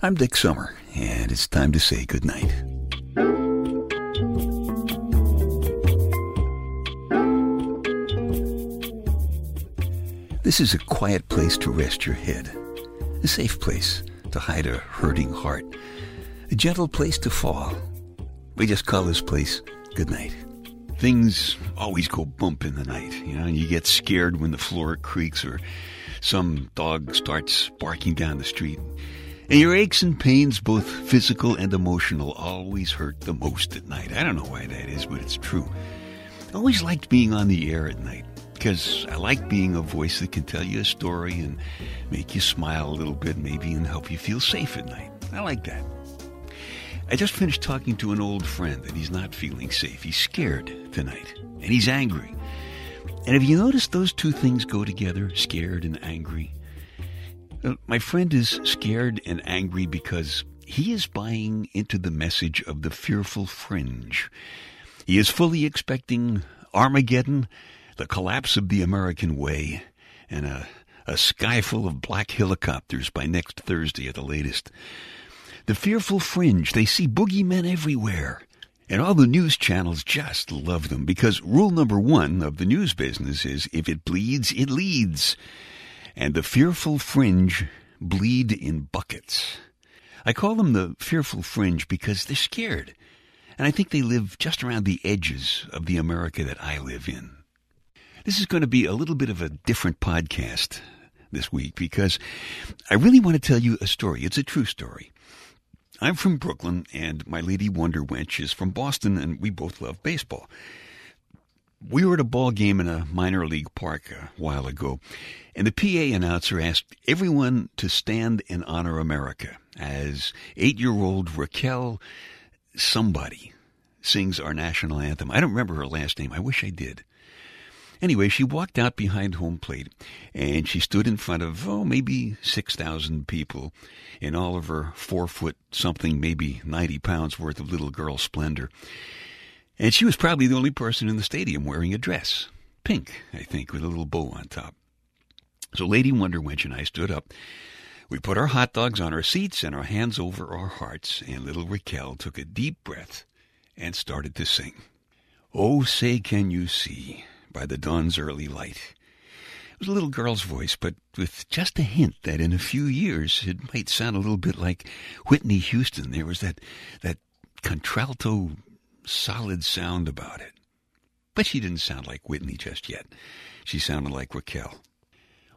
I'm Dick Summer, and it's time to say goodnight. This is a quiet place to rest your head, a safe place to hide a hurting heart, a gentle place to fall. We just call this place goodnight. Things always go bump in the night, you know, and you get scared when the floor creaks or some dog starts barking down the street. And your aches and pains, both physical and emotional, always hurt the most at night. I don't know why that is, but it's true. I always liked being on the air at night because I like being a voice that can tell you a story and make you smile a little bit, maybe, and help you feel safe at night. I like that. I just finished talking to an old friend and he's not feeling safe. He's scared tonight and he's angry. And have you noticed those two things go together, scared and angry? Uh, my friend is scared and angry because he is buying into the message of the fearful fringe. He is fully expecting Armageddon, the collapse of the American way, and a, a sky full of black helicopters by next Thursday at the latest. The fearful fringe, they see boogeymen everywhere. And all the news channels just love them because rule number one of the news business is if it bleeds, it leads. And the fearful fringe bleed in buckets. I call them the fearful fringe because they're scared. And I think they live just around the edges of the America that I live in. This is going to be a little bit of a different podcast this week because I really want to tell you a story. It's a true story. I'm from Brooklyn, and my lady Wonder Wench is from Boston, and we both love baseball. We were at a ball game in a minor league park a while ago, and the PA announcer asked everyone to stand and honor America as eight-year-old Raquel somebody sings our national anthem. I don't remember her last name. I wish I did. Anyway, she walked out behind home plate and she stood in front of, oh, maybe 6,000 people in all of her four foot something, maybe 90 pounds worth of little girl splendor. And she was probably the only person in the stadium wearing a dress. Pink, I think, with a little bow on top. So Lady Wonder Wench and I stood up. We put our hot dogs on our seats and our hands over our hearts, and little Raquel took a deep breath and started to sing. Oh, say can you see by the dawn's early light. It was a little girl's voice, but with just a hint that in a few years it might sound a little bit like Whitney Houston. There was that that contralto solid sound about it. But she didn't sound like Whitney just yet. She sounded like Raquel.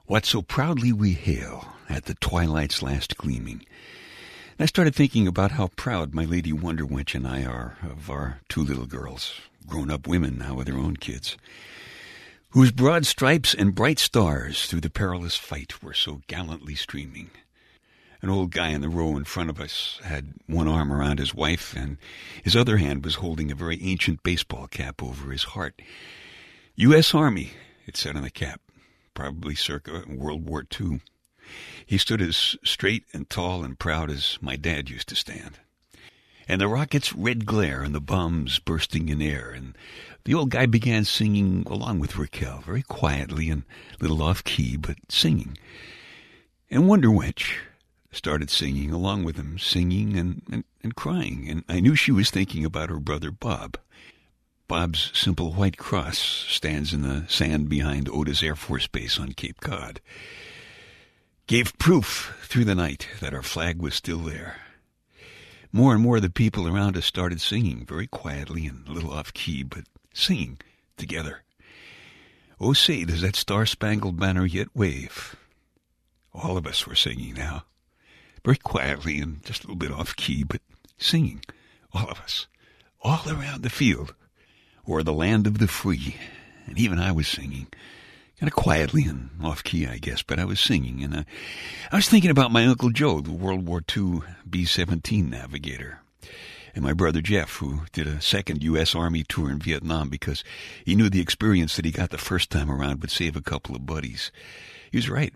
What so proudly we hail at the twilight's last gleaming. I started thinking about how proud my Lady Wonder Wench and I are of our two little girls, grown up women now with their own kids whose broad stripes and bright stars through the perilous fight were so gallantly streaming. An old guy in the row in front of us had one arm around his wife, and his other hand was holding a very ancient baseball cap over his heart. U.S. Army, it said on the cap, probably circa World War II. He stood as straight and tall and proud as my dad used to stand. And the rocket's red glare and the bombs bursting in air and the old guy began singing along with Raquel, very quietly and a little off key, but singing. And Wonder Wench started singing along with him, singing and, and, and crying. And I knew she was thinking about her brother Bob. Bob's simple white cross stands in the sand behind Otis Air Force Base on Cape Cod. Gave proof through the night that our flag was still there. More and more of the people around us started singing, very quietly and a little off key, but singing together. Oh, say, does that star-spangled banner yet wave? All of us were singing now, very quietly and just a little bit off key, but singing, all of us, all around the field, or the land of the free. And even I was singing, kind of quietly and off key, I guess, but I was singing. And I, I was thinking about my Uncle Joe, the World War II B 17 navigator and my brother Jeff, who did a second U.S. Army tour in Vietnam because he knew the experience that he got the first time around would save a couple of buddies. He was right.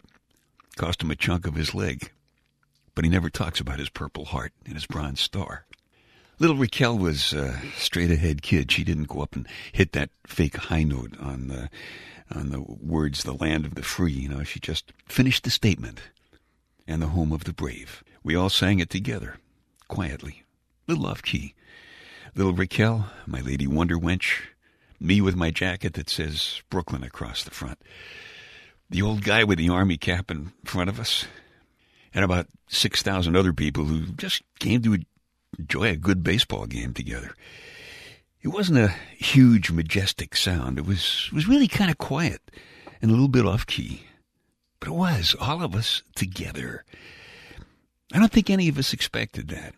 Cost him a chunk of his leg. But he never talks about his Purple Heart and his Bronze Star. Little Raquel was a straight ahead kid. She didn't go up and hit that fake high note on the on the words "the land of the free." You know, she just finished the statement. and the home of the brave. We all sang it together, quietly, little off key. Little Raquel, my lady Wonder Wench, me with my jacket that says Brooklyn across the front. The old guy with the army cap in front of us, and about 6,000 other people who just came to enjoy a good baseball game together. It wasn't a huge, majestic sound. It was, was really kind of quiet and a little bit off key. But it was, all of us together. I don't think any of us expected that.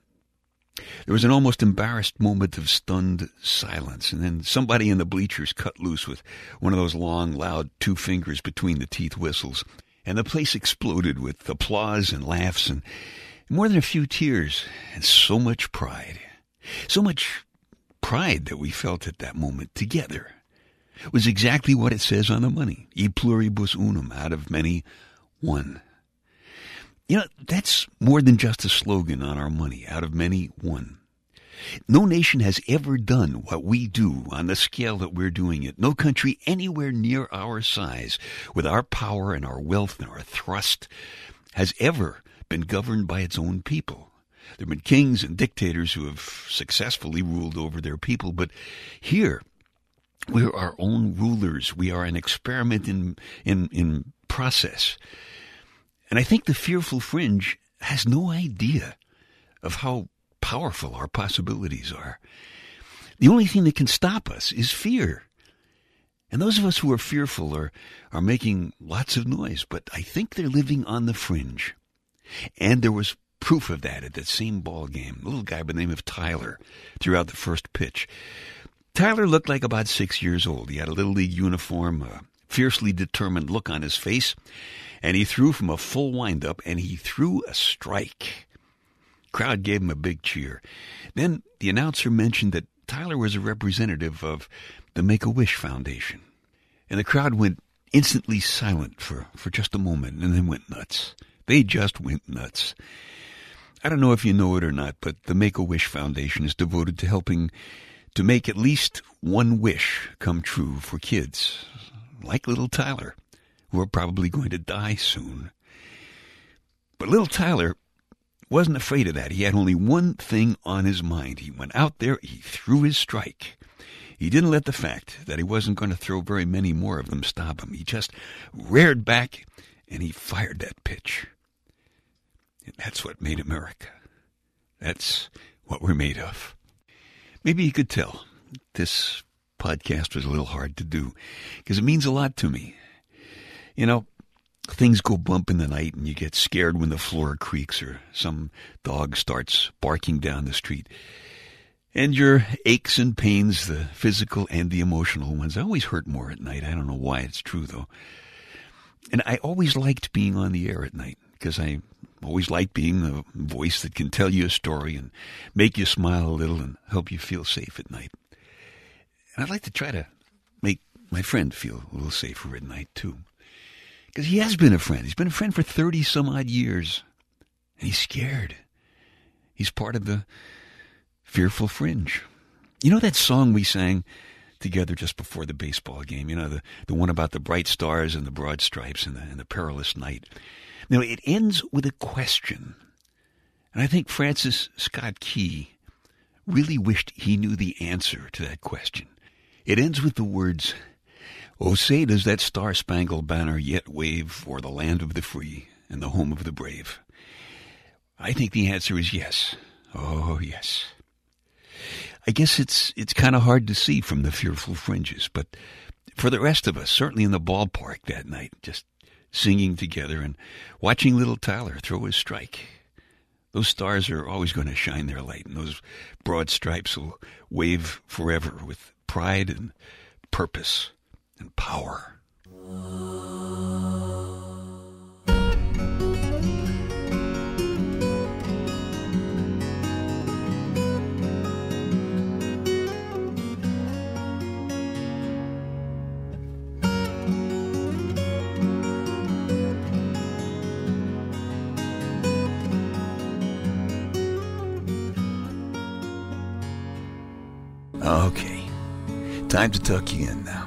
There was an almost embarrassed moment of stunned silence, and then somebody in the bleachers cut loose with one of those long, loud two fingers between the teeth whistles, and the place exploded with applause and laughs and more than a few tears and so much pride. So much pride that we felt at that moment together it was exactly what it says on the money. E pluribus unum, out of many, one. You know, that's more than just a slogan on our money, out of many, one. No nation has ever done what we do on the scale that we're doing it. No country anywhere near our size, with our power and our wealth and our thrust, has ever been governed by its own people. There have been kings and dictators who have successfully ruled over their people, but here, we're our own rulers. We are an experiment in, in, in process. And I think the fearful fringe has no idea of how powerful our possibilities are. The only thing that can stop us is fear. And those of us who are fearful are, are making lots of noise, but I think they're living on the fringe. And there was proof of that at that same ball game. A little guy by the name of Tyler threw out the first pitch. Tyler looked like about six years old. He had a little league uniform, a fiercely determined look on his face, and he threw from a full windup, and he threw a strike. Crowd gave him a big cheer. Then the announcer mentioned that Tyler was a representative of the Make-A-Wish Foundation. And the crowd went instantly silent for, for just a moment and then went nuts. They just went nuts. I don't know if you know it or not, but the Make-A-Wish Foundation is devoted to helping to make at least one wish come true for kids like little Tyler, who are probably going to die soon. But little Tyler wasn't afraid of that. He had only one thing on his mind. He went out there, he threw his strike. He didn't let the fact that he wasn't going to throw very many more of them stop him. He just reared back and he fired that pitch. And that's what made America. That's what we're made of. Maybe you could tell this podcast was a little hard to do because it means a lot to me. You know, things go bump in the night and you get scared when the floor creaks or some dog starts barking down the street. And your aches and pains, the physical and the emotional ones, always hurt more at night. I don't know why it's true though. And I always liked being on the air at night because I always like being the voice that can tell you a story and make you smile a little and help you feel safe at night. And I'd like to try to make my friend feel a little safer at night, too. Because he has been a friend. He's been a friend for 30 some odd years. And he's scared. He's part of the fearful fringe. You know that song we sang together just before the baseball game? You know, the, the one about the bright stars and the broad stripes and the, and the perilous night. Now, it ends with a question. And I think Francis Scott Key really wished he knew the answer to that question. It ends with the words, Oh, say does that star-spangled banner yet wave o'er the land of the free and the home of the brave? I think the answer is yes. Oh, yes. I guess it's it's kind of hard to see from the fearful fringes, but for the rest of us, certainly in the ballpark that night, just singing together and watching little Tyler throw his strike. Those stars are always going to shine their light, and those broad stripes will wave forever with pride and purpose and power. Okay, time to tuck you in now.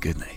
Good night.